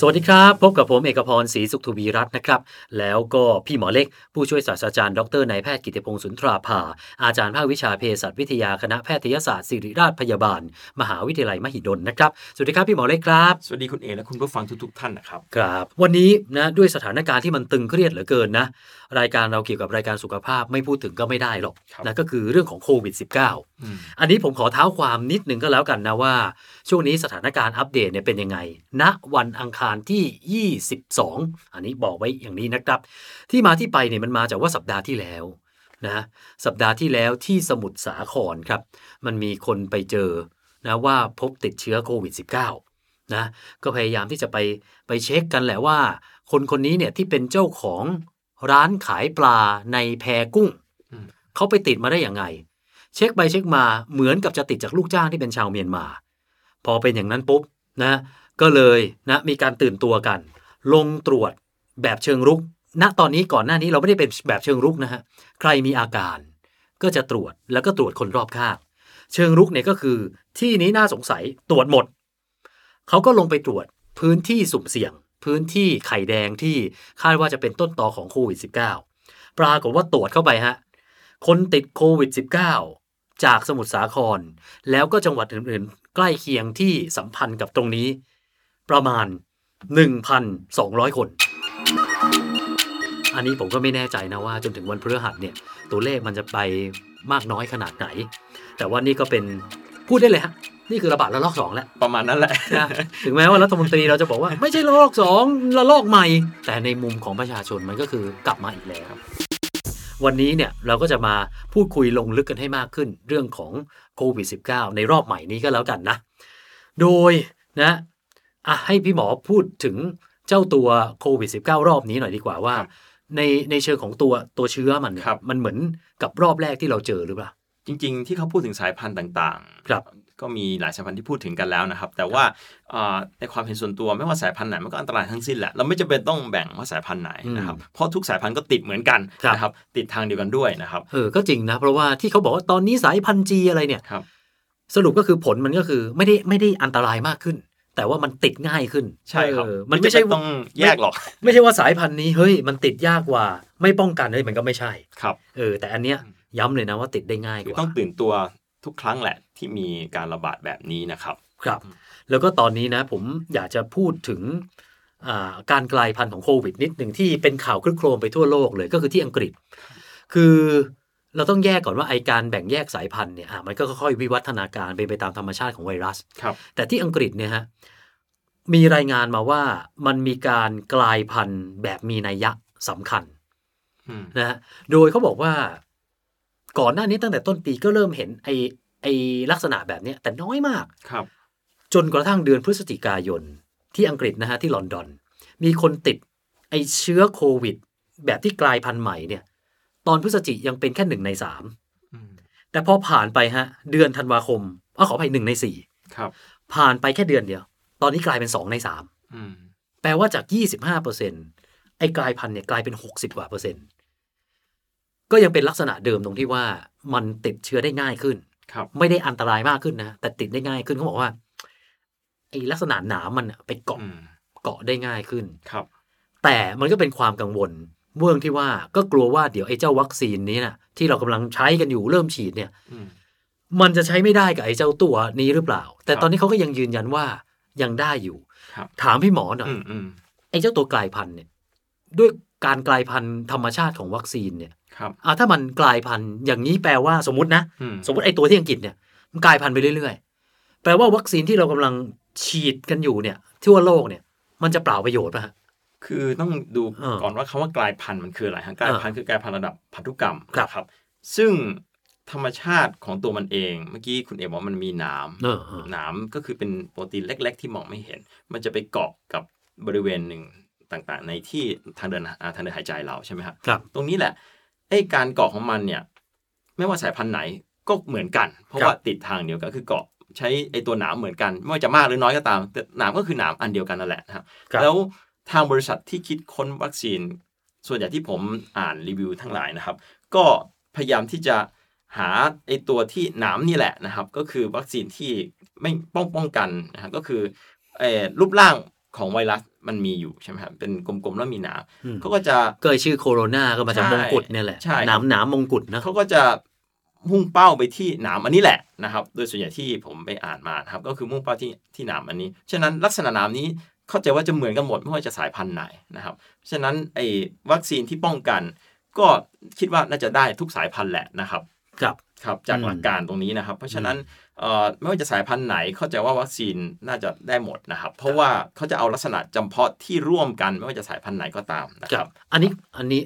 สวัสดีครับ พบกับผมเอกพรศรีสุขทวีรัตน์นะครับ แล้วก็พี่หมอเล็ก ผู้ช่วยศาสตราจารย์ดรนายแพทย์กิติพงศ์สุนทราภา อาจารย์ภาควิชาเภสัชวิทยาคณะแพทยศาสตร์ศิริราชพยาบาล มหาวิทยาลัยมหิดลนะครับ สวัสดีครับพี่หมอเล็กครับ สวัสดีคุณเอและคุณผู้ฟังทุกๆท่านนะครับ ครับ วันนี้นะด้วยสถานการณ์ที่มันตึงเครียดเหลือเกินนะ รายการเราเกี่ยวกับรายการสุขภาพไม่พูดถึงก็ไม่ได้หรอกครับนะก็คือเรื่องของโควิด -19 อืมอันนี้ผมขอเท้าความนิดนึงก็แล้วกันนะว่า ช่วงนี้สถานการณ์อัปเดตเนี่ยเป็นยังไงณวันอังคารที่ 22 อันนี้บอกไว้อย่างนี้นะครับ ที่มาที่ไปเนี่ยมันมาจากว่าสัปดาห์ที่แล้วนะสัปดาห์ที่แล้วที่สมุทรสาครครับ มันมีคนไปเจอนะว่าพบติดเชื้อโควิด -19 นะก็พยายามที่จะไปไปเช็คกันแหละว่า คนคนนี้เนี่ยที่เป็นเจ้าของร้านขายปลาในแพกุ้งอืมเขาไปติดมาได้อย่างไง เช็คไปเช็คมาเหมือนกับจะติดจากลูกจ้างที่เป็นชาวเมียนมา พอเป็นอย่างนั้นปุ๊บนะก็เลยนะมีการตื่นตัวกัน ลงตรวจแบบเชิงรุกณตอนนี้ก่อนหน้านี้เราไม่ได้เป็นแบบเชิงรุกนะฮะใครมีอาการ ก็จะตรวจแล้วก็ตรวจคนรอบข้างเชิงรุกเนี่ยก็คือที่นี้น่าสงสัยตรวจหมดเขาก็ลงไปตรวจพื้นที่สุ่มเสี่ยง พื้นที่ไข่แดงที่คาดว่าจะเป็นต้นตอของโควิด -19 ปรากฏว่าตรวจเข้าไปฮะคนติดโควิด -19 จากสมุทรสาคร แล้วก็จังหวัดอื่น ใกล้เคียงที่สัมพันธ์กับตรงนี้ ประมาณ 1,200 คน อันนี้ผมก็ไม่แน่ใจนะว่า จนถึงวันพฤหัสเนี่ย ตัวเลขมันจะไปมากน้อยขนาดไหน แต่ว่านี่ก็เป็นพูดได้เลยฮะนี่คือระบาดระลอกสองแล้วประมาณนั้นแหละนะถึงแม้ว่ารัฐมนตรีเราจะบอกว่าไม่ใช่ระลอกสองระลอกใหม่ แต่ในมุมของประชาชนมันก็คือกลับมาอีกแล้ว วันนี้เนี่ยเราก็จะมาพูดคุยลงลึกกันให้มากขึ้น เรื่องของโควิด -19 ในรอบใหม่นี้ก็แล้วกันนะ โดยนะอะให้พี่หมอพูดถึงเจ้าตัวโควิด -19 รอบนี้หน่อยดีกว่าว่าครับในในเชิงของตัวตัวเชื้อมันเนี่ยครับมันเหมือนกับรอบแรกที่เราเจอหรือเปล่าจริง ๆ ที่เขาพูดถึงสายพันธุ์ต่างๆ ครับ ก็มีหลายสายพันธุ์ที่พูดถึงกันแล้วนะครับ แต่ว่าอ่าในความเห็นส่วนตัวไม่ว่าสายพันธุ์ไหนมันก็อันตรายทั้งสิ้นแหละเราไม่จำเป็นต้องแบ่งว่าสายพันธุ์ไหนนะครับเพราะทุกสายพันธุ์ก็ติดเหมือนกันครับนะครับติดทางเดียวกันด้วยนะครับเออก็จริงนะเพราะว่าที่เขาบอกว่าตอนนี้สายพันธุ์จีอะไรเนี่ยครับสรุปก็คือผลมันก็คือไม่ได้ไม่ได้อันตรายมากขึ้น แต่ว่ามันติดง่ายขึ้น ใช่ครับเออมันไม่ใช่จำเป็ต้องแยกหรอก ไม่ใช่ว่าสายพันธุ์นี้เฮ้ยมันติดยากกว่า ไม่ป้องกันเลยมันก็ไม่ใช่ครับเออแต่อันเนี้ยย้ำเลยนะว่าติดได้ง่ายกคือว่าต้องตื่นตัว ทุกครั้งแหละที่มีการระบาดแบบนี้นะครับครับ แล้วก็ตอนนี้นะผมอยากจะพูดถึงอ่าการกลายพันธุ์ของโควิดนิดหนึ่งที่เป็นข่าวคลึกโครมไปทั่วโลกเลยก็คือที่อังกฤษ คือเราต้องแยกก่อนว่าไอการแบ่งแยกสายพันธุ์เนี่ยอะมันก็ค่อยๆวิวัฒนาการไปนไปตามธรรมชาติของไวรัสครับแต่ที่อังกฤษเนี่ยฮะมีรายงานมาว่ามันมีการกลายพันธุ์แบบมีนัยยะสำคัญอืมนะฮะโดยเขาบอกว่า ก่อนหน้านี้ตั้งแต่ต้นปีก็เริ่มเห็นไอไอลักษณะแบบเนี้ยแต่น้อยมากครับ จนกระทั่งเดือนพฤศจิกายน ที่อังกฤษนะฮะที่ลอนดอน มีคนติดไอเชื้อโควิด แบบที่กลายพันธุ์ใหม่เนี่ย ตอนพฤศจิยังเป็นแค่หนึ่งในสามอืมแต่พอผ่านไปฮะ เดือนธันวาคมอ้าวขออภัยหนึ่งในสี่ครับผ่านไปแค่เดือนเดียว ตอนนี้กลายเป็นสองในสามอืมแปลว่าจากยี่สิบห้าเปอร์เซ็นไอ้กลายพันธุ์เนี่ยกลายเป็นหกสิบกว่าเปอร์เซ็นต์ ก็ยังเป็นลักษณะเดิมตรงที่ว่ามันติดเชื้อได้ง่ายขึ้นครับไม่ได้อันตรายมากขึ้นนะแต่ติดได้ง่ายขึ้นเขาบอกว่าไอ้ลักษณะหนามมันอะไปเกาะอืมเกาะได้ง่ายขึ้นครับ แต่มันก็เป็นความกังวลเรื่องที่ว่าก็กลัวว่าเดี๋ยวไอ้เจ้าวัคซีนนี้นะที่เรากำลังใช้กันอยู่เริ่มฉีดเนี่ยอืมมันจะใช้ไม่ได้กับไอ้เจ้าตัวนี้หรือเปล่า แต่ครับตอนนี้เขาก็ยังยืนยันว่ายังได้อยู่ครับถามพี่หมอหน่อยอืมอืมไอ้เจ้าตัวกลายพันธุ์เนี่ย ด้วย การกลายพันธุ์ธรรมชาติของวัคซีนเนี่ยครับอะถ้ามันกลายพันธุ์อย่างนี้แปลว่าสมมตินะอืมสมมติไอ้ตัวที่อังกฤษเนี่ยมันกลายพันธุ์ไปเรื่อยแปลว่าวัคซีนที่เรากำลังฉีดกันอยู่เนี่ยทั่วโลกเนี่ย มันจะเปล่าประโยชน์ป่ะฮะคือต้องดูเออก่อนว่าคำว่ากลายพันธุ์มันคืออะไรฮะกลายพันธุ์คือกลายพันธุ์ระดับพันธุกรรมครับนะครับซึ่งธรรมชาติของตัวมันเอง เมื่อกี้คุณเอ๋บอกว่ามันมีหนามเออเออหนามก็คือเป็นโปรตีนเล็ก ๆ ที่มองไม่เห็น มันจะไปเกาะกับบริเวณหนึ่ง ต่างๆ ในที่ทางเดินอ่าทางเดินหายใจเราใช่ไหมครับครับ ตรงนี้แหละไอ้การเกาะของมันเนี่ย ไม่ว่าสายพันธุ์ไหนก็เหมือนกัน เพราะครับว่าติดทางเดียวกันคือเกาะใช้ไอ้ตัวหนามเหมือนกัน ไม่ว่าจะมากหรือน้อยก็ตาม แต่หนามก็คือหนามอันเดียวกันนั่นแหละนะครับครับแล้วทางบริษัทที่คิดค้นวัคซีน ส่วนใหญ่ที่ผมอ่านรีวิวทั้งหลายนะครับ ก็พยายามที่จะหาไอ้ตัวที่หนามนี่แหละนะครับ ก็คือวัคซีนที่ไม่ป้องป้องกันนะครับก็คือเอ่อรูปร่าง ของไวรัสมันมีอยู่ใช่ไหมครับเป็นกลมๆแล้วมีหนามอืมเขาก็จะก็ไอ้ชื่อโคโรนาก็มาจากใช่มงกุฎเนี่ยแหละใช่หนามหนามมงกุฎนะเขาก็จะมุ่งเป้าไปที่หนามอันนี้แหละนะครับ โดยส่วนใหญ่ที่ผมไปอ่านมานะครับ ก็คือมุ่งเป้าที่ที่หนามอันนี้ ฉะนั้นลักษณะหนามนี้เข้าใจว่าจะเหมือนกันหมดไม่ว่าจะสายพันธุ์ไหนนะครับฉะนั้นไอ้วัคซีนที่ป้องกัน ก็คิดว่าน่าจะได้ทุกสายพันธุ์แหละนะครับ ครับครับจากอืมหลักการตรงนี้นะครับ เพราะฉะนั้นเอ่อไม่ว่าจะสายพันธุ์ไหนเข้าใจว่าวัคซีนน่าจะได้หมดนะครับ เพราะว่าเขาจะเอาลักษณะจำเพาะที่ร่วมกันไม่ว่าจะสายพันธุ์ไหนก็ตามนะครับครับอันนี้อันนี้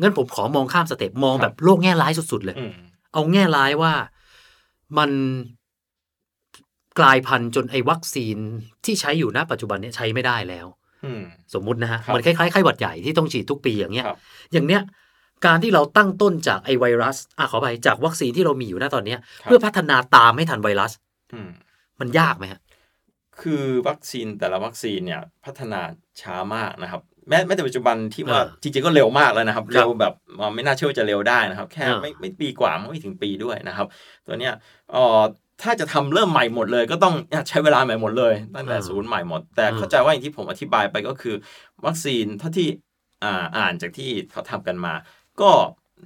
งั้นผมขอมองข้าม step มองครับแบบโลกแง่ร้ายสุดๆเลยอืมเอาแง่ร้ายว่ามันกลายพันธุ์จนไอ้วัคซีนที่ใช้อยู่ณปัจจุบันเนี้ยใช้ไม่ได้แล้วอืมสมมุตินะฮะครับมันคล้ายๆไข้หวัดใหญ่ที่ต้องฉีดทุกปีอย่างเงี้ยครับอย่างเนี้ย การที่เราตั้งต้นจากไอไวรัสอะขอไปจากวัคซีนที่เรามีอยู่ณตอนเนี้ยครับเพื่อพัฒนาตามให้ทันไวรัสอืมมันยากไหมฮะคือวัคซีนแต่ละวัคซีนเนี่ยพัฒนาช้ามากนะครับ แม้แม้แต่ปัจจุบันที่ว่าอ่าจริงๆก็เร็วมากแล้วนะครับครับเร็วแบบอ่าไม่น่าเชื่อว่าจะเร็วได้นะครับ แค่อ่าไม่ไม่ปีกว่าไม่ถึงปีด้วยนะครับ ตัวเนี้ยเอ่อถ้าจะทำเริ่มใหม่หมดเลย ก็ต้องใช้เวลาใหม่หมดเลย ตั้งแต่ศูนย์ใหม่หมด แต่เข้าใจว่าอย่างที่ผมอธิบายไปก็คือ วัคซีนเท่าที่อ่าอ่านจากที่เขาทำกันมา ก็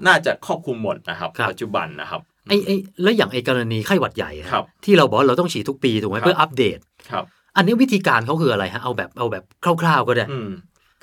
น่าจะครอบคลุมหมดนะครับครับปัจจุบันนะครับไอไอแล้วอย่างไอกรณีไข้หวัดใหญ่อะครับที่เราบอกว่าเราต้องฉีดทุกปีถูกไหมครับเพื่ออัปเดตครับ อันนี้วิธีการเขาคืออะไรฮะเอาแบบเอาแบบคร่าว ๆ ก็ได้อืม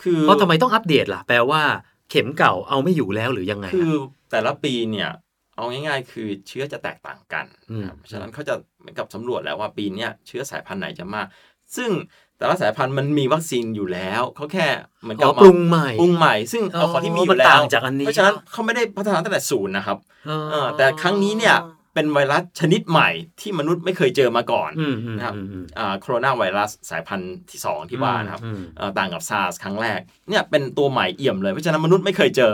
คือเพราะทำไมต้องอัปเดตล่ะ แปลว่าเข็มเก่าเอาไม่อยู่แล้วหรือยังไงฮะคือแต่ละปีเนี่ย เอาง่าย ๆ คือเชื้อจะแตกต่างกันอืมนะครับเพราะฉะนั้นเขาจะเหมือนกับสำรวจแล้วว่าปีเนี้ยเชื้อสายพันธุ์ไหนจะมาก ซึ่ง แต่ละสายพันธุ์มันมีวัคซีนอยู่แล้วเขาแค่เหมือนอ๋อกับมาปรุงใหม่ปรุงใหม่ ซึ่งเอาของที่มีอยู่แล้วมันต่างจากอันนี้เพราะฉะนั้นเขาไม่ได้พัฒนาตั้งแต่ศูนย์นะครับเออเออแต่ครั้งนี้เนี่ยเป็นไวรัสชนิดใหม่ที่มนุษย์ไม่เคยเจอมาก่อนอืมอืมนะครับอืมอืมอ่าโคโรนาไวรัสสายพันธุ์ที่ 2 ที่ว่านะครับอืมเอ่อต่างกับซาร์สครั้งแรกเนี่ยเป็นตัวใหม่เอี่ยมเลยเพราะฉะนั้นมนุษย์ไม่เคยเจอ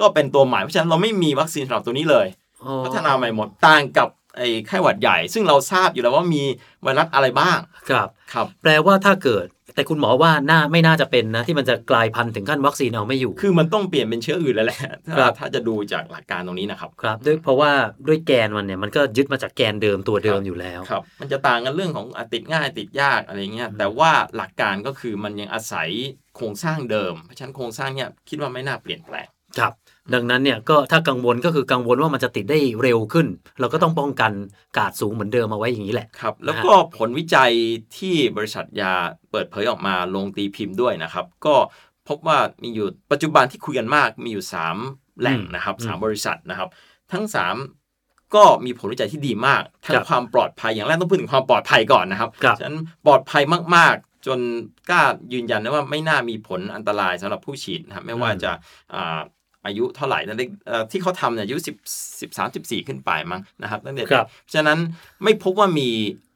ก็เป็นตัวใหม่เพราะฉะนั้นเราไม่มีวัคซีนสำหรับตัวนี้เลยอ๋อพัฒนาใหม่หมดต่างกับ ไอ้ไข้หวัดใหญ่ ซึ่งเราทราบอยู่แล้วว่ามีไวรัสอะไรบ้างครับครับ แปลว่าถ้าเกิด แต่คุณหมอว่าน่าไม่น่าจะเป็นนะ ที่มันจะกลายพันธุ์ถึงขั้นวัคซีนเอาไม่อยู่ คือมันต้องเปลี่ยนเป็นเชื้ออื่นแล้วแหละถ้าครับถ้าจะดูจากหลักการตรงนี้นะครับครับด้วยเพราะว่าด้วยแกนมันเนี่ยมันก็ยึดมาจากแกนเดิมตัวเดิมอยู่แล้วครับ มันจะต่างกันเรื่องของอะติดง่ายติดยากอะไรเงี้ยแต่ว่าหลักการก็คือมันยังอาศัยโครงสร้างเดิมเพราะฉะนั้นโครงสร้างเนี่ยคิดว่าไม่น่าเปลี่ยนแปลงครับ ดังนั้นเนี่ยก็ถ้ากังวลก็คือกังวลว่ามันจะติดได้เร็วขึ้น เราก็ต้องป้องกันกาดสูงเหมือนเดิมเอาไว้อย่างนี้แหละครับ แล้วก็ผลวิจัยที่บริษัทยาเปิดเผยออกมาลงตีพิมพ์ด้วยนะครับ ก็พบว่ามีอยู่ปัจจุบันที่คุยกันมากมีอยู่ 3 แหล่งนะครับสามบริษัทนะครับ ทั้ง 3 ก็มีผลวิจัยที่ดีมาก ทั้งครับความปลอดภัยอย่างแรกต้องพูดถึงความปลอดภัยก่อนนะครับครับฉะนั้นปลอดภัยมากๆจนกล้ายืนยันได้ว่าไม่น่ามีผลอันตรายสำหรับผู้ฉีดนะครับไม่ว่าจะ อ่าอายุเท่าไหร่นั่นเองเอ่อที่เขาทำเนี่ยอายุ10 13 14ขึ้นไปมั้งนะครับตั้งแต่ครับฉะนั้นไม่พบว่ามี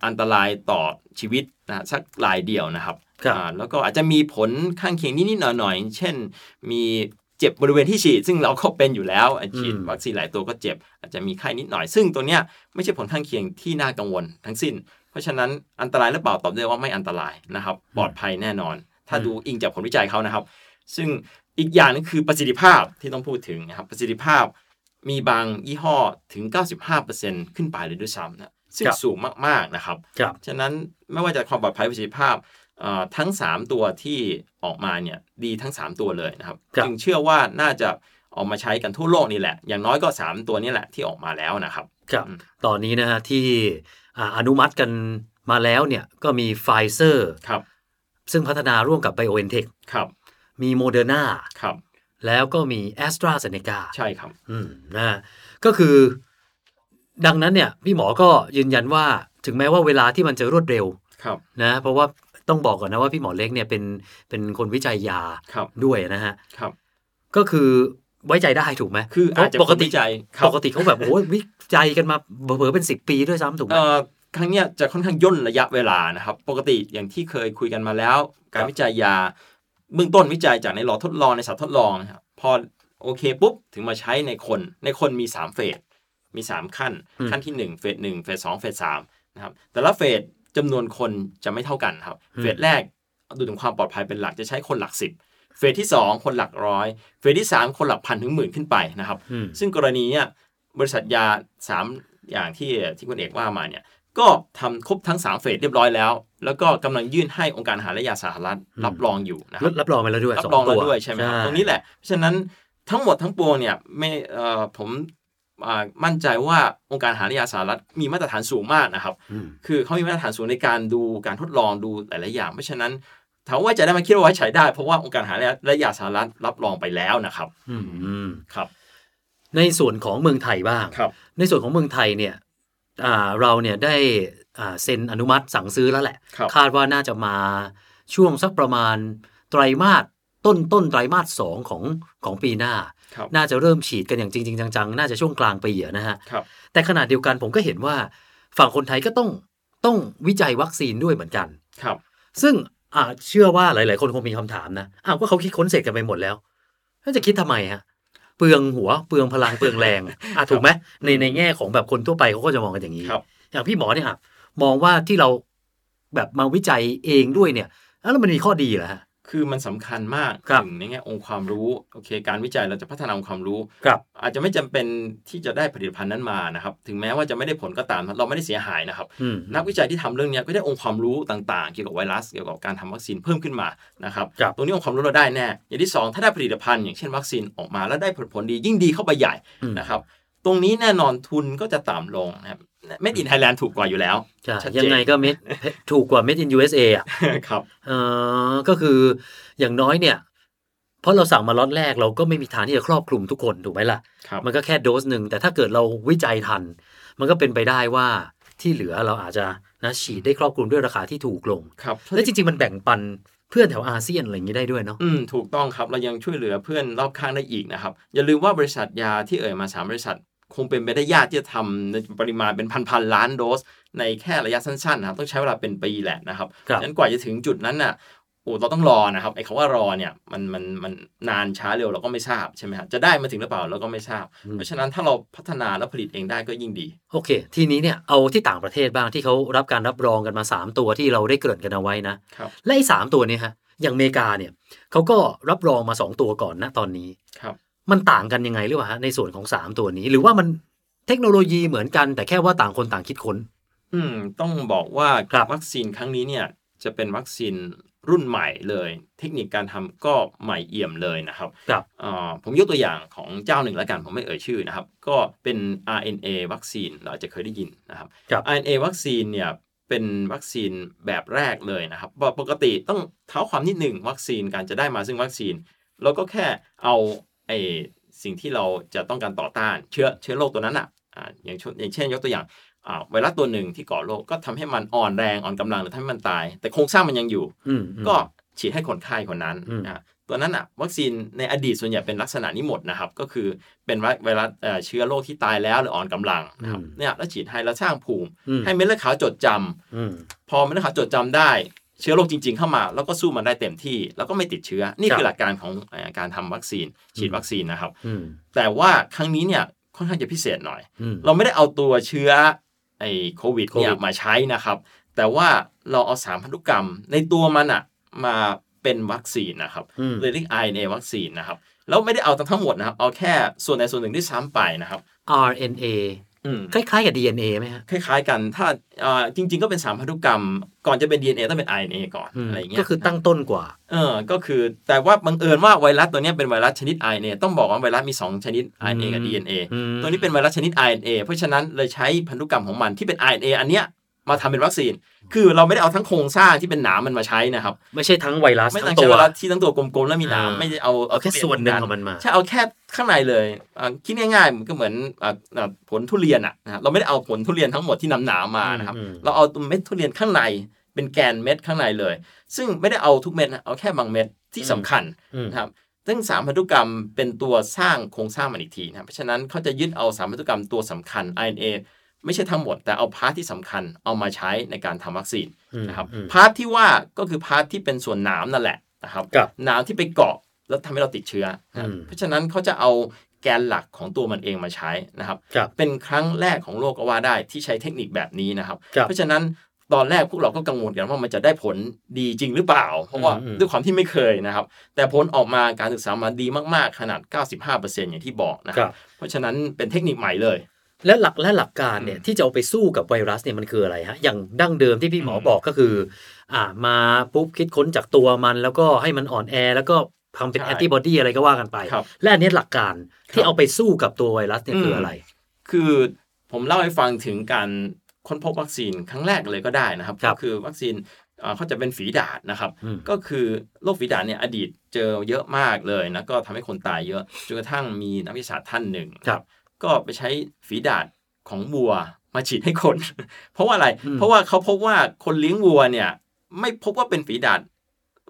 อันตรายต่อชีวิตนะสักรายเดียวนะครับครับอ่าแล้วก็อาจจะมีผลข้างเคียงนิดๆหน่อยๆเช่น มีเจ็บบริเวณที่ฉีด ซึ่งเราก็เป็นอยู่แล้วฉีดอืมวัคซีนหลายตัวก็เจ็บ อาจจะมีไข้นิดหน่อย ซึ่งตัวเนี้ยไม่ใช่ผลข้างเคียงที่น่ากังวลทั้งสิ้น เพราะฉะนั้นอันตรายหรือเปล่าตอบได้ว่าไม่อันตรายนะครับ ปลอดภัยแน่นอน ถ้าดูอิงจากผลวิจัยเขานะครับ ซึ่ง อีกอย่างนึงคือประสิทธิภาพที่ต้องพูดถึงนะครับประสิทธิภาพมีบางยี่ห้อถึง 95%ขึ้นไปเลยด้วยซ้ำนะซึ่งครับสูงมากๆนะครับครับฉะนั้นไม่ว่าจะความปลอดภัยประสิทธิภาพเอ่อทั้ง 3 ตัวที่ออกมาเนี่ยดีทั้ง 3 ตัวเลยนะครับครับจึงเชื่อว่าน่าจะออกมาใช้กันทั่วโลกนี่แหละ อย่างน้อยก็ 3 ตัวนี้แหละที่ออกมาแล้วนะครับครับอืมตอนนี้นะฮะที่อ่าอนุมัติกันมาแล้วเนี่ยก็มีไฟเซอร์ครับซึ่งพัฒนาร่วมกับ BioNTech ครับ มีโมเดอร์นาครับ แล้วก็มี AstraZeneca ใช่ครับ อืมนะฮะก็คือ ดังนั้นเนี่ย พี่หมอก็ยืนยันว่าถึงแม้ว่าเวลาที่มันจะรวดเร็วครับนะเพราะว่าต้องบอกก่อนนะว่าพี่หมอเล็กเนี่ยเป็นเป็นคนวิจัยยาครับด้วยนะฮะครับ ก็คือไว้ใจได้ถูกไหมคือเพอาจราะจะปกติคนวิจัยครับปกติเขาแบบโอ้ยวิจัยกันมาเผลอๆเป็นสิบปีด้วยซ้ำถูกไหมเอ่อครั้งเนี้ยจะค่อนข้างย่นระยะเวลานะครับ ปกติอย่างที่เคยคุยกันมาแล้ว การวิจัยยา เบื้องต้นวิจัยจากในหลอดทดลองในสัตว์ทดลองนะครับพอโอเคปุ๊บถึงมาใช้ในคนในคนมี3เฟสมี 3 ขั้นอืมขั้นที่ 1 เฟส1เฟส2เฟส3นะครับแต่ละเฟสจำนวนคนจะไม่เท่ากันครับ เฟสแรกดูถึงความปลอดภัยเป็นหลักจะใช้คนหลัก 10 เฟสที่ 2 คนหลักร้อยเฟสที่ 3 คนหลักพันถึงหมื่นขึ้นไปนะครับอืมซึ่งกรณีเนี้ยบริษัทยา 3 อย่างที่ที่คุณเอกว่ามาเนี่ย ก็ทำครบทั้ง 3 เฟสเรียบร้อยแล้ว แล้วก็กำลังยื่นให้องค์การอาหารและยาสหรัฐรับรองอยู่นะครัรับบรับรองไปแล้วด้วยรับสองรองตัแล้ววด้วยใช่ไหมครับตรงนี้แหละเพราะฉะนั้นทั้งหมดทั้งปวงเนี่ยไม่เอ่อผมอ่ามั่นใจว่าองค์การอาหารและยาสหรัฐมีมาตรฐานสูงมากนะครับอืมคือเขามีมาตรฐานสูงในการดูการทดลองดูหลายๆอย่าง เพราะฉะนั้นถามว่าไว้ใจได้ไหมคิดว่าไว้ใจได้ เพราะว่าองค์การอาหารและยาสหรัฐรับรองไปแล้วนะครับ อืมครับ ในส่วนของเมืองไทยบ้างครับในส่วนของเมืองไทยเนี่ยอ่า เราเนี่ยได้อ่าเซ็นอนุมัติสั่งซื้อแล้วแหละครับคาดว่าน่าจะมาช่วงสักประมาณไตรมาสต้นต้นไตรมาสสองของของปีหน้าครับน่าจะเริ่มฉีดกันอย่างจริงๆจังๆ น่าจะช่วงกลางปีอะนะฮะครับแต่ขณะเดียวกันผมก็เห็นว่าฝั่งคนไทยก็ต้องต้องวิจัยวัคซีนด้วยเหมือนกันครับ ซึ่งอ่าเชื่อว่าหลาย ๆ คนคงมีคำถามนะอ้าวก็เขาคิดค้นเสร็จกันไปหมดแล้วแล้วจะคิดทำไมฮะ เปลืองหัวเปลืองพลังเปลืองแรงอะถูกไหมในในแง่ของแบบคนทั่วไปเขาก็จะมองกันอย่างนี้ครับอย่างพี่หมอเนี่ยอะมองว่าที่เราแบบมาวิจัยเองด้วยเนี่ยแล้วมันมีข้อดีเหรอฮะ คือมันสำคัญมากครับถึงในแง่องค์ความรู้โอเค การวิจัยเราจะพัฒนาองค์ความรู้ครับอาจจะไม่จำเป็นที่จะได้ผลิตภัณฑ์นั้นมานะครับ ถึงแม้ว่าจะไม่ได้ผลก็ตามเราไม่ได้เสียหายนะครับอืมนักวิจัยที่ทำเรื่องเนี้ยก็ได้องค์ความรู้ต่างๆ เกี่ยวกับไวรัสเกี่ยวกับการทำวัคซีนเพิ่มขึ้นมานะครับครับตรงนี้องค์ความรู้เราได้แน่ อย่างที่สองถ้าได้ผลิตภัณฑ์อย่างเช่นวัคซีนออกมาแล้วได้ผลผลดียิ่งดีเข้าไปใหญ่อืมนะครับตรงนี้แน่นอนทุนก็จะต่ำลงนะครับ เม็ดอินไทยแลนด์ถูกกว่าอยู่แล้วใช่ชัดเจนยังไงก็เม็ดถูกกว่า Made in USA อะครับเออก็คืออย่างน้อยเนี่ย เพราะเราสั่งมาล็อตแรกเราก็ไม่มีทางที่จะครอบคลุมทุกคนถูกไหมล่ะครับมันก็แค่โดสหนึ่งแต่ถ้าเกิดเราวิจัยทัน มันก็เป็นไปได้ว่าที่เหลือเราอาจจะนะฉีดได้ครอบคลุมด้วยราคาที่ถูกลงครับและจริงๆมันแบ่งปันเพื่อนแถวอาเซียนอะไรอย่างนี้ได้ด้วยเนาะ อืม ถูกต้องครับ เรายังช่วยเหลือเพื่อนรอบข้างได้อีกนะครับ อย่าลืมว่าบริษัทยาที่เอ่ยมาสามบริษัท คงเป็นไปได้ยากที่จะทำในปริมาณเป็นพันๆล้านโดส ในแค่ระยะสั้นๆนะครับต้องใช้เวลาเป็นปีแหละนะครับครับฉะนั้นกว่าจะถึงจุดนั้นน่ะโอ้เราต้องรอนะครับไอ้คำว่ารอเนี่ยมันมันมันนานช้าเร็วเราก็ไม่ทราบใช่ไหมครับจะได้มาถึงหรือเปล่าเราก็ไม่ทราบ เพราะฉะนั้นถ้าเราพัฒนาและผลิตเองได้ก็ยิ่งดี โอเค ทีนี้เนี่ยเอาที่ต่างประเทศบ้างที่เขารับการรับรองกันมา 3 ตัวที่เราได้เกริ่นกันเอาไว้นะครับและไอ้สามตัวเนี้ฮะอย่างอเมริกาเนี่ยเขาก็รับรองมา 2 ตัวก่อนนะตอนนี้ครับ มันต่างกันยังไงหรือเปล่าฮะในส่วนของ3ตัวนี้ หรือว่ามันเทคโนโลยีเหมือนกัน แต่แค่ว่าต่างคนต่างคิดค้น อืม ต้องบอกว่าครับวัคซีนครั้งนี้เนี่ย จะเป็นวัคซีนรุ่นใหม่เลย เทคนิคการทำก็ใหม่เอี่ยมเลยนะครับครับเอ่อผมยกตัวอย่างของเจ้าหนึ่งแล้วกันผมไม่เอ่ยชื่อนะครับ ก็เป็น RNA วัคซีนเราอาจจะเคยได้ยินนะครับครับ RNA วัคซีนเนี่ยเป็นวัคซีนแบบแรกเลยนะครับปปกติต้องเท้าความนิดหนึ่งวัคซีนการจะได้มาซึ่งวัคซีนเราก็แค่เอา ไอสิ่งที่เราจะต้องการต่อต้านเชื้อเชื้อโรคตัวนั้นอะอ่าอย่างเช่นอย่างเช่นยกตัวอย่างอ่าไวรัสตัวหนึ่งที่ก่อโรคก็ทำให้มันอ่อนแรงอ่อนกำลังหรือทำให้มันตาย แต่โครงสร้างมันยังอยู่อืมอืมก็ฉีดให้คนไข้คนนั้นอืมอะตัวนั้นอะวัคซีนในอดีตส่วนใหญ่เป็นลักษณะนี้หมดนะครับ ก็คือเป็นไวรัสเอ่อเชื้อโรคที่ตายแล้วหรืออ่อนกำลังนะครับเนี่ยแล้วฉีดให้แล้วสร้างภูมิอืมให้เม็ดเลือดขาวจดจำอืมพอเม็ดเลือดขาวจดจำได้ เชื้อโรคจริง ๆ เข้ามา แล้วก็สู้มันได้เต็มที่ แล้วก็ไม่ติดเชื้อ นี่ครับคือหลักการของเอ่อการทำวัคซีน ฉีดวัคซีนนะครับอืมแต่ว่าครั้งนี้เนี่ยค่อนข้างจะพิเศษหน่อยอืมเราไม่ได้เอาตัวเชื้อไอ้โควิดเนี่ยโควิดมาใช้นะครับ แต่ว่าเราเอาสารพันธุกรรมในตัวมันอะมาเป็นวัคซีนนะครับอืมเลยเรียก RNA วัคซีนนะครับแล้วไม่ได้เอาทั้งหมดนะครับ เอาแค่ส่วนใดส่วนหนึ่งที่ซ้ำไปนะครับ RNA อืม คล้ายๆกับ DNA ไหมฮะคล้ายๆ กันถ้าอ่าจริง ๆ ก็เป็นสารพันธุกรรม ก่อนจะเป็น DNA ต้องเป็น RNA ก่อนอืมอะไรอย่างเงี้ยก็คือตั้งต้นกว่าเออก็คือแต่ว่าบังเอิญว่าไวรัสตัวเนี้ยเป็นไวรัสชนิด RNA ต้องบอกว่าไวรัสมี 2 ชนิด RNA กับ DNA อืมตัวนี้เป็นไวรัสชนิด RNA เพราะฉะนั้นเลยใช้พันธุกรรมของมันที่เป็น RNA อันเนี้ย มาทำเป็นวัคซีน คือเราไม่ได้เอาทั้งโครงสร้างที่เป็นหนามมันมาใช้นะครับ ไม่ใช่ทั้งไวรัสไม่ทั้ต้องงใช้ตัวเวลาที่ทั้งตัวกลมๆแล้วมีหนามอ่าไม่ได้เอาเอาแค่ส่วนหนึ่งของมันมาใช่เอาแค่ข้างในเลยอ่าคิดง่ายๆมันก็เหมือนอ่าอ่าผลทุเรียนอะนะฮะเราไม่ได้เอาผลทุเรียนทั้งหมดที่นำหนามมานะครับอืมเราเอาตัวเม็ดทุเรียนข้างในเป็นแกนเม็ดข้างในเลย ซึ่งไม่ได้เอาทุกเม็ดนะเอาแค่บางเม็ดที่สำคัญอืมนะครับซึ่งสารพันธุกรรมเป็นตัวสร้างโครงสร้างมันอีกทีนะครับเพราะฉะนั้นเขาจะยึดเอาสารพันธุกรรมตัวสำคัญ RNA ไม่ใช่ทั้งหมด แต่เอา part ที่สำคัญเอามาใช้ในการทำวัคซีนอืมนะครับอืม part ที่ว่าก็คือ part ที่เป็นส่วนหนามนั่นแหละนะครับครับหนามที่ไปเกาะแล้วทำให้เราติดเชื้อนะครับอืมเพราะฉะนั้นเขาจะเอาแกนหลักของตัวมันเองมาใช้นะครับครับ เป็นครั้งแรกของโลกก็ว่าได้ที่ใช้เทคนิคแบบนี้นะครับครับ เพราะฉะนั้นตอนแรกพวกเราก็กังวลกันว่ามันจะได้ผลดีจริงหรือเปล่า เพราะว่าอืมด้วยความที่ไม่เคยนะครับ แต่ผลออกมาการศึกษามาดีมากๆขนาด 95%อย่างที่บอกนะคครัรับบเพราะฉะนั้นเป็นเทคนิคใหม่เลย และหลักและหลักการเนี่ยอืมที่จะเอาไปสู้กับไวรัสเนี่ยมันคืออะไรฮะอย่างดั้งเดิมที่พี่หมอบอกก็คือ อ่ามาปุ๊บคิดค้นจากตัวมัน แล้วก็ให้มันอ่อนแอแล้วก็ทำเป็นใช่แอนติบอดีอะไรก็ว่ากันไปครับและอันนี้หลักการที่เอาไปสู้กับตัวไวรัสเนี่ยคืออะไร คือผมเล่าให้ฟังถึงการค้นพบวัคซีนครั้งแรกเลยก็ได้นะครับครับก็คือวัคซีนเอ่อเขาจะเป็นฝีดาษนะครับอืมก็คือโรคฝีดาษเนี่ยอดีตเจอเยอะมากเลยนะก็ทำให้คนตายเยอะจนกระทั่งมีนักวิทยาศาสตร์ท่านหนึ่งครับ ก็ไปใช้ฝีดาษของวัวมาฉีดให้คน เพราะว่าอะไรอืมเพราะว่าเขาพบว่าคนเลี้ยงวัวเนี่ย ไม่พบว่าเป็นฝีดาษ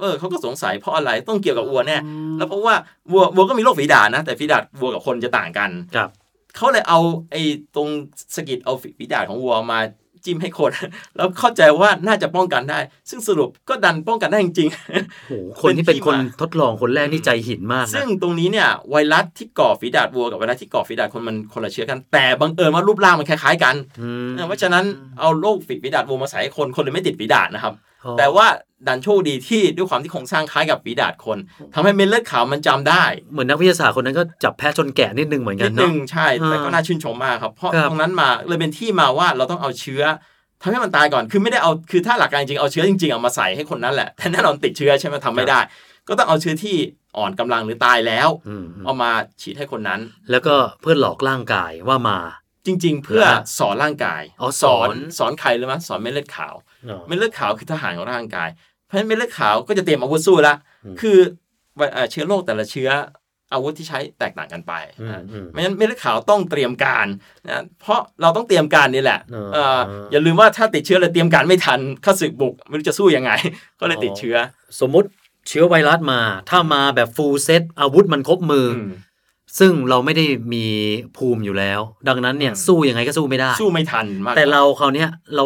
เออเขาก็สงสัยเพราะอะไรต้องเกี่ยวกับวัวแน่แล้วเพราะว่าวัววัวก็มีโรคฝีดาษนะ แต่ฝีดาษวัวกับคนจะต่างกันครับเขาเลยเอาไอ้ตรงสะกิดเอาฝีดาษของวัวมา จิ้มให้คน แล้วเข้าใจว่าน่าจะป้องกันได้ ซึ่งสรุปก็ดันป้องกันได้จริงๆโหคนที่เป็นคนเป็นที่มาทดลองคนแรกนี่ใจหินมากนะซึ่งตรงนี้เนี่ยไวรัสที่ก่อฝีดาษวัวกับไวรัสที่ก่อฝีดาษคนมันคนละเชื้อกัน แต่บังเอิญว่ารูปร่างมันคล้ายๆกันอืมเพราะฉะนั้นเอาโรคฝีดาษวัวมาใส่ให้คนคนเลยไม่ติดฝีดาษนะครับอ๋อ แต่ว่าดันโชคดีที่ด้วยความที่โครงสร้างคล้ายกับฝีดาษคนทำให้เม็ดเลือดขาวมันจำได้ เหมือนนักวิทยาศาสตร์คนนั้นก็จับแพะชนแกะนิดนึงเหมือนกันินดเนาะนึงใช่แต่ก็อ่าน่าชื่นชมมากครับ เพราะครับตรงนั้นมาเลยเป็นที่มาว่าเราต้องเอาเชื้อทำให้มันตายก่อน คือไม่ได้เอา คือถ้าหลักการจริงๆเอาเชื้อจริงๆเอามาใส่ให้คนนั้นแหละ แต่แน่นอนติดเชื้อใช่ไหมทำไม่ได้ ก็ต้องเอาเชื้อที่อ่อนกำลังหรือตายแล้วอืมอืมเอามาฉีดให้คนนั้น แล้วก็เพื่อหลอกร่างกายว่ามา จริง ๆ เพื่อเหรอฮะสอนร่างกายอ๋อสอนสอนสอนใครเลยมั้ยสอนเม็ดเลือดขาว เนาะเม็ดเลือดขาวคือทหารของร่างกาย เพราะฉะนั้นเม็ดเลือดขาวก็จะเตรียมอาวุธสู้ละอืมคือไวเอ่อเชื้อโรคแต่ละเชื้ออาวุธที่ใช้แตกต่างกันไปอืมนะอืมไม่งั้นเม็ดเลือดขาวต้องเตรียมการนะเพราะเราต้องเตรียมการนี่แหละเออเอ่อเอออย่าลืมว่าถ้าติดเชื้อเลยเตรียมการไม่ทันข้าศึกบุกไม่รู้จะสู้ยังไง ก็เลยติดเชื้อ สมมุติเชื้อไวรัสมา ถ้ามาแบบฟูลเซตอาวุธมันครบมืออมซึ่งเราไม่ได้มีภูมิอยู่แล้ว ดังนั้นเนี่ยอืมสู้ยังไงก็สู้ไม่ได้ สู้ไม่ทันมากแต่เราคราวเนี้ยเรา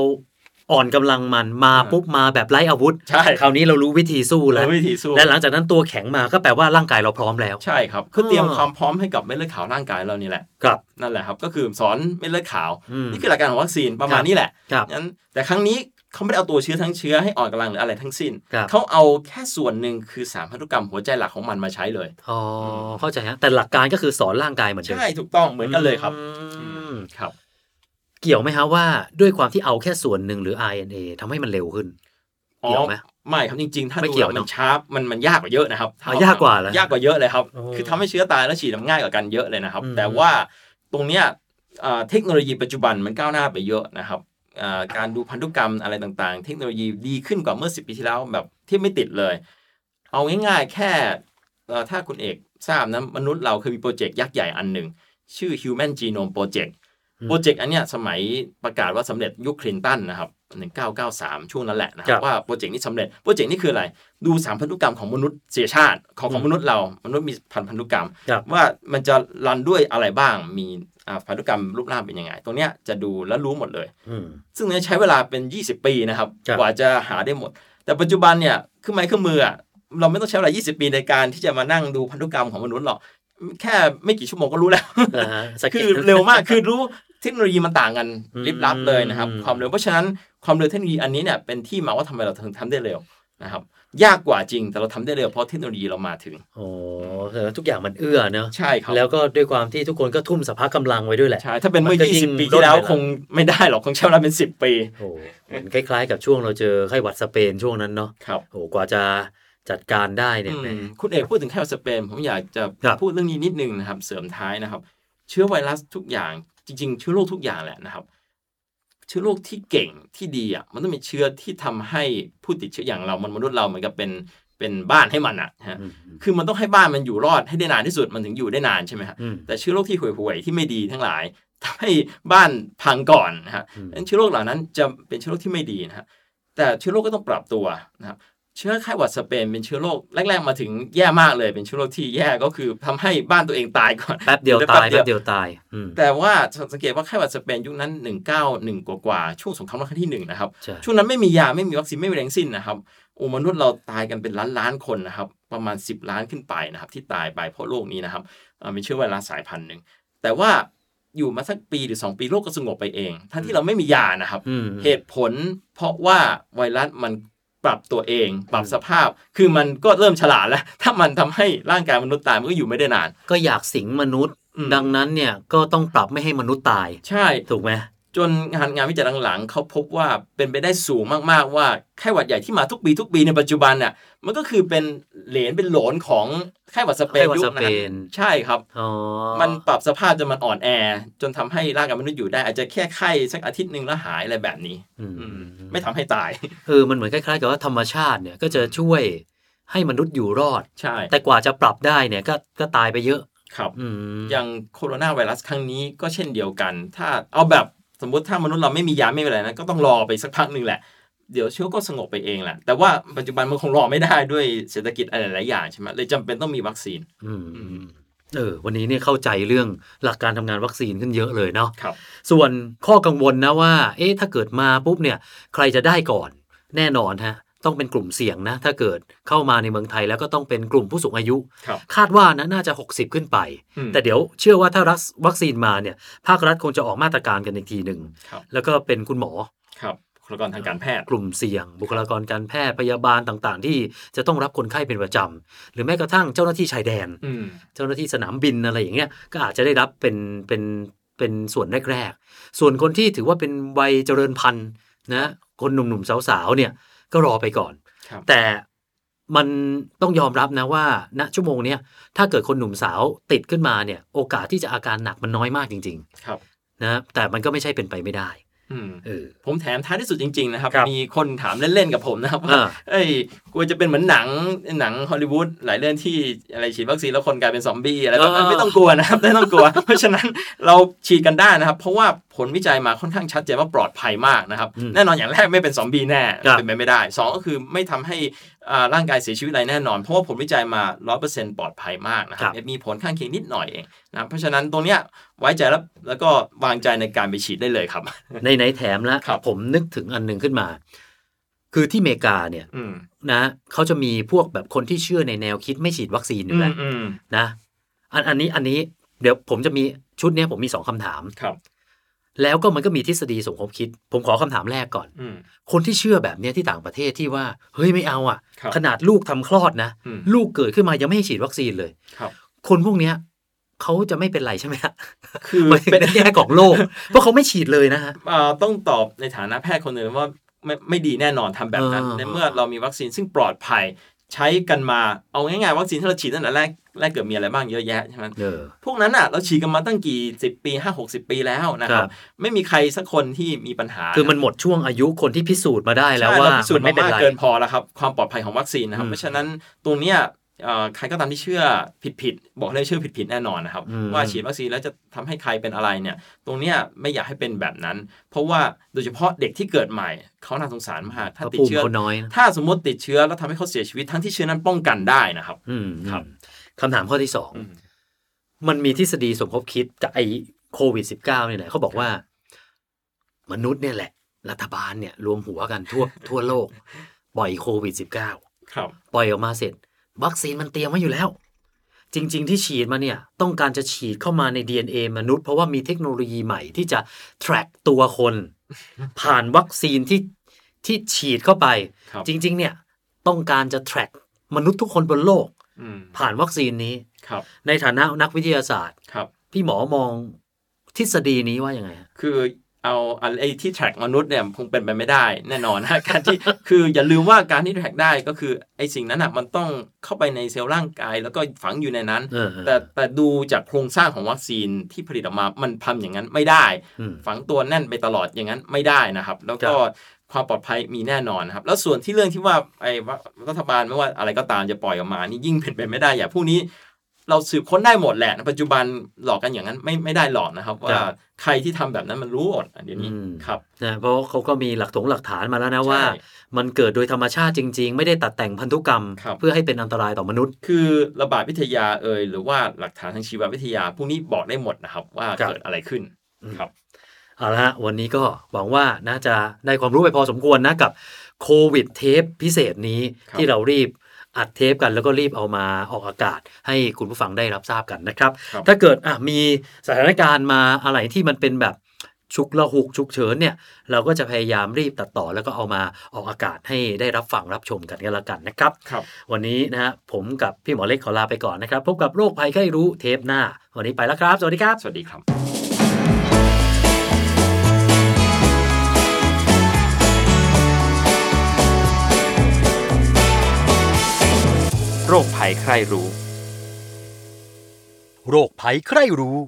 อ่อนกำลังมันมาอ่าปุ๊บมาแบบไร้อาวุธใช่คราวนี้เรารู้วิธีสู้แล้วเราวิธีสู้และหลังจากนั้นตัวแข็งมาก็แปลว่าร่างกายเราพร้อมแล้วใช่ครับคือเตรียมอ่าความพร้อมให้กับเม็ดเลือดขาวร่างกายเรานี่แหละครับนั่นแหละครับก็คือสอนเม็ดเลือดขาวอืมนี่คือหลักการของวัคซีนประมาคณรับนี้แหละครับงั้นแต่ครั้งนี้เขาไม่ได้เอาตัวเชื้อทั้งเชื้อให้อ่อนกำลังหรืออะไรทั้งสิ้นครับเขาเอาแค่ส่วนหนึ่งคือสารพันธุกรรมหัวใจหลักของมันมาใช้เลย อ๋อ เข้าใจฮะ แต่หลักการก็คือสอนร่างกายเหมือนเดิม ใช่ ถูกต้องเหมือนกันเลยครับอืมครับ เกี่ยวไหมฮะว่าด้วยความที่เอาแค่ส่วนหนึ่งหรือ RNA ทำให้มันเร็วขึ้นอ๋อเกี่ยวไหม ไม่ครับจริงๆ ถ้าไม่ดูเกี่ยวแล้วเนมัอะนช้ามันมันยากกว่าเยอะนะครับอ๋อยากกว่าเหรอ ยากกว่าเยอะเลยครับ โอ้ คือทำให้เชื้อตายแล้วฉีดมันง่ายกว่ากันเยอะเลยนะครับ อืม แต่ว่าตรงเนี้ยอ่าเทคโนโลยีปัจจุบันมันก้าวหน้าไปเยอะนะครับอ่าการดูพันธุกรรมอะไรต่างๆ เทคโนโลยีดีขึ้นกว่าเมื่อ 10 ปีที่แล้วแบบที่ไม่ติดเลย เอาง่ายๆแค่เอ่อถ้าคุณเอกทราบนะมนุษย์เราเคยมีโปรเจกต์ยักษ์ใหญ่อันหนึ่ง ชื่อ Human Genome Project อืม โปรเจกต์อันเนี้ยสมัยประกาศว่าสำเร็จยุคคลินตันนะครับ 1993 ช่วงนั้นแหละนะครับครับว่าโปรเจกต์นี้สำเร็จโปรเจกต์นี้คืออะไร ดูสารพันธุกรรมของมนุษย์เสียชาติของของมนุษย์เรามนุษย์มีสารพันธุกรรมครับว่ามันจะ run ด้วยอะไรบ้างมีอ่าพันธุกรรมรูปร่างเป็นยังไง ตรงเนี้ยจะดูแล้วรู้หมดเลยอืมซึ่งเนี่ยใช้เวลาเป็น 20 ปีนะครับครับ กว่าจะหาได้หมด แต่ปัจจุบันเนี่ยเครื่องไม้เครื่องมืออะเราไม่ต้องใช้เวลา 20 ปีในการที่จะมานั่งดูพันธุกรรมของมนุษย์หรอกแค่ไม่กี่ชั่วโมงก็รู้แล้วนะฮะสเก็ตคือเร็วมาก คือรู้ เทคโนโลยีมันต่างกันอืมลิบลับเลยนะครับอืมความเร็วเพราะฉะนั้นความเร็วเทคโนโลยีอันนี้เนี่ยเป็นที่มาว่าทำไมเราถึงทำได้เร็วนะครับยากกว่าจริงแต่เราทำได้เร็วเพราะเทคโนโลยีเรามาถึงโอ้แต่ทุกอย่างมันเอื้อเนอะใช่ครับแล้วก็ด้วยความที่ทุกคนก็ทุ่มสภาพกำลังไว้ด้วยแหละใช่ถ้าเป็นเมื่อมันก็ยิ่ง20 ปีที่แล้วลดเวลาคงไม่ได้หรอกคงใช้เวลาเป็น 10 ปีโอ้เหมือนคล้ายๆ กับช่วงเราเจอไข้หวัดสเปนช่วงนั้นเนาะครับโอ้กว่าจะจัดการได้เนี่ยอืมแหมคุณเอกพูดถึงแค่สเปนผมอยากจะครับพูดเรื่องนี้นิดนึงนะครับเสริมท้ายนะครับ เชื้อไวรัสทุกอย่าง จริง ๆ เชื้อโรคทุกอย่างแหละนะครับชื้อโรคที่เก่งที่ดีอะมันต้องเป็นเชื้อที่ทำให้ผู้ติดเชื้ออย่างเรามันมนุษย์เราเหมือนกับเป็นเป็นบ้านให้มันอะฮะอืมคือมันต้องให้บ้านมันอยู่รอดให้ได้นานที่สุดมันถึงอยู่ได้นานใช่ไหมฮะอืมแต่เชื้อโรคที่ห่วยๆที่ไม่ดีทั้งหลายทำให้บ้านพังก่อนนะฮะอืมดังนั้นเชื้อโรคเหล่านั้นจะเป็นเชื้อโรคที่ไม่ดีนะฮะแต่เชื้อโรคก็ต้องปรับตัวนะครับ เชื้อไข้หวัดสเปนเป็นเชื้อโรคแรกๆมาถึงแย่มากเลยเป็นเชื้อโรคที่แย่ก็คือทำให้บ้านตัวเองตายก่อนแป๊บเดียวตายแป๊บเดียวตายอืมแต่ว่าสังเกตว่าไข้หวัดสเปนยุคนั้น 191 กว่ากว่าๆช่วงสงครามโลกครั้งที่หนึ่งนะครับใช่ช่วงนั้นไม่มียาไม่มีวัคซีนไม่มีแรงสิ้นนะครับโอ้มนุษย์เราตายกันเป็นล้านล้านๆคนนะครับ ประมาณ 10 ล้านขึ้นไปนะครับ ที่ตายไปเพราะโรคนี้นะครับเอ่อเป็นเชื้อไวรัสสายพันธุ์หนึ่งแต่ว่าอยู่มาสักปีหรือ 2 ปีโรคก็สงบไปเองทั้งที่เราไม่มียานะครับอืมเหตุผลเพราะว่าไวรัสมัน ปรับตัวเอง ปรับสภาพ คือมันก็เริ่มฉลาดแล้ว ถ้ามันทำให้ร่างกายมนุษย์ตายมันก็อยู่ไม่ได้นาน ก็อยากสิงมนุษย์อืมดังนั้นเนี่ยก็ต้องปรับไม่ให้มนุษย์ตาย ใช่ ถูกไหม จนงานงานวิจัยหลังๆเขาพบว่าเป็นไปได้สูงมากๆว่าไข้หวัดใหญ่ที่มาทุกปีทุกปีในปัจจุบันน่ะมันก็คือเป็นเหลนเป็นโหลนของไข้หวัดสเปนไข้หวัดยุสคเปนั้นนใช่ครับอ๋อมันปรับสภาพจนมันอ่อนแอ จนทำให้ร่างกายมนุษย์อยู่ได้ อาจจะแค่ไข้สักอาทิตย์หนึ่งแล้วหายอะไรแบบนี้อืมอืมไม่ทำให้ตายเออมันเหมือนคล้ายๆกับว่าธรรมชาติเนี่ยก็จะช่วยให้มนุษย์อยู่รอดใช่แต่กว่าจะปรับได้เนี่ยก็ก็ตายไปเยอะครับอืมอย่างโคโรนาไวรัสครั้งนี้ก็เช่นเดียวกัน ถ้าเอาแบบ สมมติถ้ามนุษย์เราไม่มียาไม่มีอะไรนะก็ต้องรอไปสักพักหนึ่งแหละเดี๋ยวเชื้อก็สงบไปเองแหละ แต่ว่าปัจจุบันมันคงรอไม่ได้ด้วยเศรษฐกิจอะไรหลายๆอย่างใช่ไหมเลยจำเป็นต้องมีวัคซีนอืมอืมเออวันนี้เนี่ยเข้าใจเรื่องหลักการทำงานวัคซีนขึ้นเยอะเลยเนาะครับส่วนข้อกังวลนะว่า เอ๊ะถ้าเกิดมาปุ๊บเนี่ย ใครจะได้ก่อนแน่นอนฮะ ต้องเป็นกลุ่มเสี่ยงนะ ถ้าเกิดเข้ามาในเมืองไทยแล้วก็ต้องเป็นกลุ่มผู้สูงอายุครับคาดว่านะน่าจะ 60 ขึ้นไปอืมแต่เดี๋ยวเชื่อว่าถ้ารักวัคซีนมาเนี่ยภาครัฐคงจะออกมาตรการกันอีกทีหนึ่งครับแล้วก็เป็นคุณหมอครับบุคลากรทางการแพทย์กลุ่มเสี่ยง บุคลากรการแพทย์พยาบาลต่างๆ ที่จะต้องรับคนไข้เป็นประจำหรือแม้กระทั่งเจ้าหน้าที่ชายแดนอืมเจ้าหน้าที่สนามบินอะไรอย่างเงี้ยก็อาจจะได้รับเป็นเป็นเป็นส่วนแรกๆส่วนคนที่ถือว่าเป็นวัยเจริญพันธุ์นะคนหนุ่มๆสาวๆเนี่ย ก็รอไปก่อนครับแต่มันต้องยอมรับนะว่าณชั่วโมงเนี้ยถ้าเกิดคนหนุ่มสาวติดขึ้นมาเนี่ย โอกาสที่จะอาการหนักมันน้อยมากจริงครับๆนะแต่มันก็ไม่ใช่เป็นไปไม่ได้อืมเออ ผมแถมท้ายที่สุดจริง ๆ นะครับครับ มีคนถามเล่น ๆ กับผมนะครับว่าอ่าเอ้ยกลัวจะเป็นเหมือนหนังหนังฮอลลีวูดหลายเรื่องที่อะไรฉีดวัคซีนแล้วคนกลายเป็นซอมบี้อะไรแบบนั้นไม่ต้องกลัวนะครับไม่ต้องกลัว เพราะฉะนั้นเราฉีดกันได้นะครับ เพราะว่าผลวิจัยมาค่อนข้างชัดเจนว่าปลอดภัยมากนะครับอืมแน่นอนอย่างแรกไม่เป็นซอมบี้แน่ครับเป็นไปไม่ได้สองก็คือไม่ทำให้อ่าร่างกายเสียชีวิตอะไรแน่นอน เพราะว่าผลวิจัยมาร้อยเปอร์เซ็นต์ปลอดภัยมากนะครับมีผลข้างเคียงนิดหน่อยเองนะครับเพราะฉะนั้นตรงเนี้ยไว้ใจแล้วแล้วก็วางใจในการไปฉีดได้เลยครับ ในไหนๆแถมแล้วครับผมนึกถึงอันหนึ่งขึ้นมา คือที่อเมริกาเนี่ยอืมนะเขาจะมีพวกแบบคนที่เชื่อในแนวคิดไม่ฉีดวัคซีนอยู่อืแล้มวอืมนะอันอันนี้อันนี้เดี๋ยวผมจะมีชุดเนี้ยผมมีสองคำถามครับ แล้วก็มันก็มีทฤษฎีสมคบคิด ผมขอคำถามแรกก่อนอืมคนที่เชื่อแบบเนี้ยที่ต่างประเทศที่ว่า เฮ้ยไม่เอาอะครับขนาดลูกทำคลอดนะอืมลูกเกิดขึ้นมายังไม่ให้ฉีดวัคซีนเลยครับ คนพวกเนี้ยเขาจะไม่เป็นไรใช่ไหมฮะคือมันเป็เป็นนแง่ของโลก เพราะเขาไม่ฉีดเลยนะฮะเอ่อต้องตอบในฐานะแพทย์คนหนึ่งว่าไม่ไม่ดีแน่นอนทำแบบนั้นอ่าในเมื่อเรามีวัคซีนซึ่งปลอดภัย ใช้กันมาเอาง่ายๆวัคซีนที่เราฉีดตั้งแต่แรกแรกเกิดมีอะไรบ้างเยอะแยะใช่ไหมเออพวกนั้นอะเราฉีดกันมาตั้งกี่สิบปีห้าหกสิบปีแล้วนะครัครับบไม่มีใครสักคนที่มีปัญหา คือมันหมดช่วงอายุคนที่พิสูจน์มาได้แล้วใช่ว่าเรพิสูจน์มันมาไม่เป็นมากไรเกินพอแล้วครับความปลอดภัยของวัคซีนนะครับอืมเพราะฉะนั้นตรงเนี้ยเอ่อ ใครก็ตามที่เชื่อผิดๆบอกเลยเชื่อผิดๆแน่นอนนะครับอืมว่าฉีดวัคซีนแล้วจะทำให้ใครเป็นอะไรเนี่ย ตรงเนี้ยไม่อยากให้เป็นแบบนั้น เพราะว่าโดยเฉพาะเด็กที่เกิดใหม่เขาน่าสงสารมากถ้าเพราะติดภูมิเชื้อเขาน้อยนะถ้าสมมติติดเชื้อแล้วทำให้เขาเสียชีวิตทั้งที่เชื้อนั้นป้องกันได้นะครับ อืมครับคำถามข้อที่สองอืมมันมีทฤษฎีสมคบคิดจากไอ้โควิด -19 เนี่ยแหละเขาบอกว่ามนุษย์เนี่ยแหละ รัฐบาลเนี่ยรวมหัวกันทั่วทั่วโลก ปล่อยโควิด -19 ครับ ปล่อยออกมาเสร็จ วัคซีนมันเตรียมไว้อยู่แล้ว จริง ๆ ที่ฉีดมาเนี่ย ต้องการจะฉีดเข้ามาใน DNA มนุษย์เพราะว่ามีเทคโนโลยีใหม่ที่จะ track ตัวคน ผ่านวัคซีนที่ที่ฉีดเข้าไปครับจริง ๆ เนี่ยต้องการจะ track มนุษย์ทุกคนบนโลกอืมผ่านวัคซีนนี้ครับในฐานะนักวิทยาศาสตร์ครับพี่หมอมองทฤษฎีนี้ว่ายังไงฮะคือ เอาอะไรที่ track มนุษย์เนี่ยคงเป็นไปไม่ได้แน่นอนนะการที่คืออย่าลืมว่าการที่ track ได้ก็คือไอ้สิ่งนั้นอะมันต้องเข้าไปในเซลล์ร่างกาย แล้วก็ฝังอยู่ในนั้นเออแต่แต่ดูจากโครงสร้างของวัคซีนที่ผลิตออกมามันทำอย่างนั้นไม่ได้อืมฝังตัวแน่นไปตลอดอย่างนั้นไม่ได้นะครับ แล้วก็ครับความปลอดภัยมีแน่นอนนะครับ แล้วส่วนที่เรื่องที่ว่าไอ้รัฐบาลไม่ว่าอะไรก็ตามจะปล่อยออกมานี่ยิ่งเป็นไปไม่ได้อย่างพวกนี้ เราสืบค้นได้หมดแหละ ปัจจุบันหลอกกันอย่างนั้นไม่ไม่ได้หลอกนะครับ ว่าใครที่ทำแบบนั้นมันรู้หมดเดี๋ยวนี้อืมครับนะเพราะเขาก็มีหลักถงหลักฐานมาแล้วนะใช่ว่า มันเกิดโดยธรรมชาติจริง ๆ ไม่ได้ตัดแต่งพันธุกรรมครับเพื่อให้เป็นอันตรายต่อมนุษย์ คือระบาดวิทยาเอ่ยหรือว่าหลักฐานทางชีววิทยาพวกนี้บอกได้หมดนะครับ ว่าครับเกิดอะไรขึ้นครับเอาละฮะวันนี้ก็หวังว่าน่าจะได้ความรู้ไปพอสมควรนะกับโควิดเทปพิเศษนี้ครับที่เรารีบ อัดเทปกันแล้วก็รีบเอามาออกอากาศ ให้คุณผู้ฟังได้รับทราบกันนะครับครับถ้าเกิดอะมีสถานการณ์มาอะไรที่มันเป็นแบบฉุกละหุกฉุกเฉินเนี่ยเราก็จะพยายามรีบตัดต่อแล้วก็เอามาออกอากาศให้ได้รับฟังรับชมกันกันละกันนะครับครับวันนี้นะฮะผมกับพี่หมอเล็กขอลาไปก่อนนะครับ พบกับโรคภัยไข้รู้เทปหน้า วันนี้ไปแล้วครับ สวัสดีครับ สวัสดีครับ โรคภัยใครรู้ โรคภัยใครรู้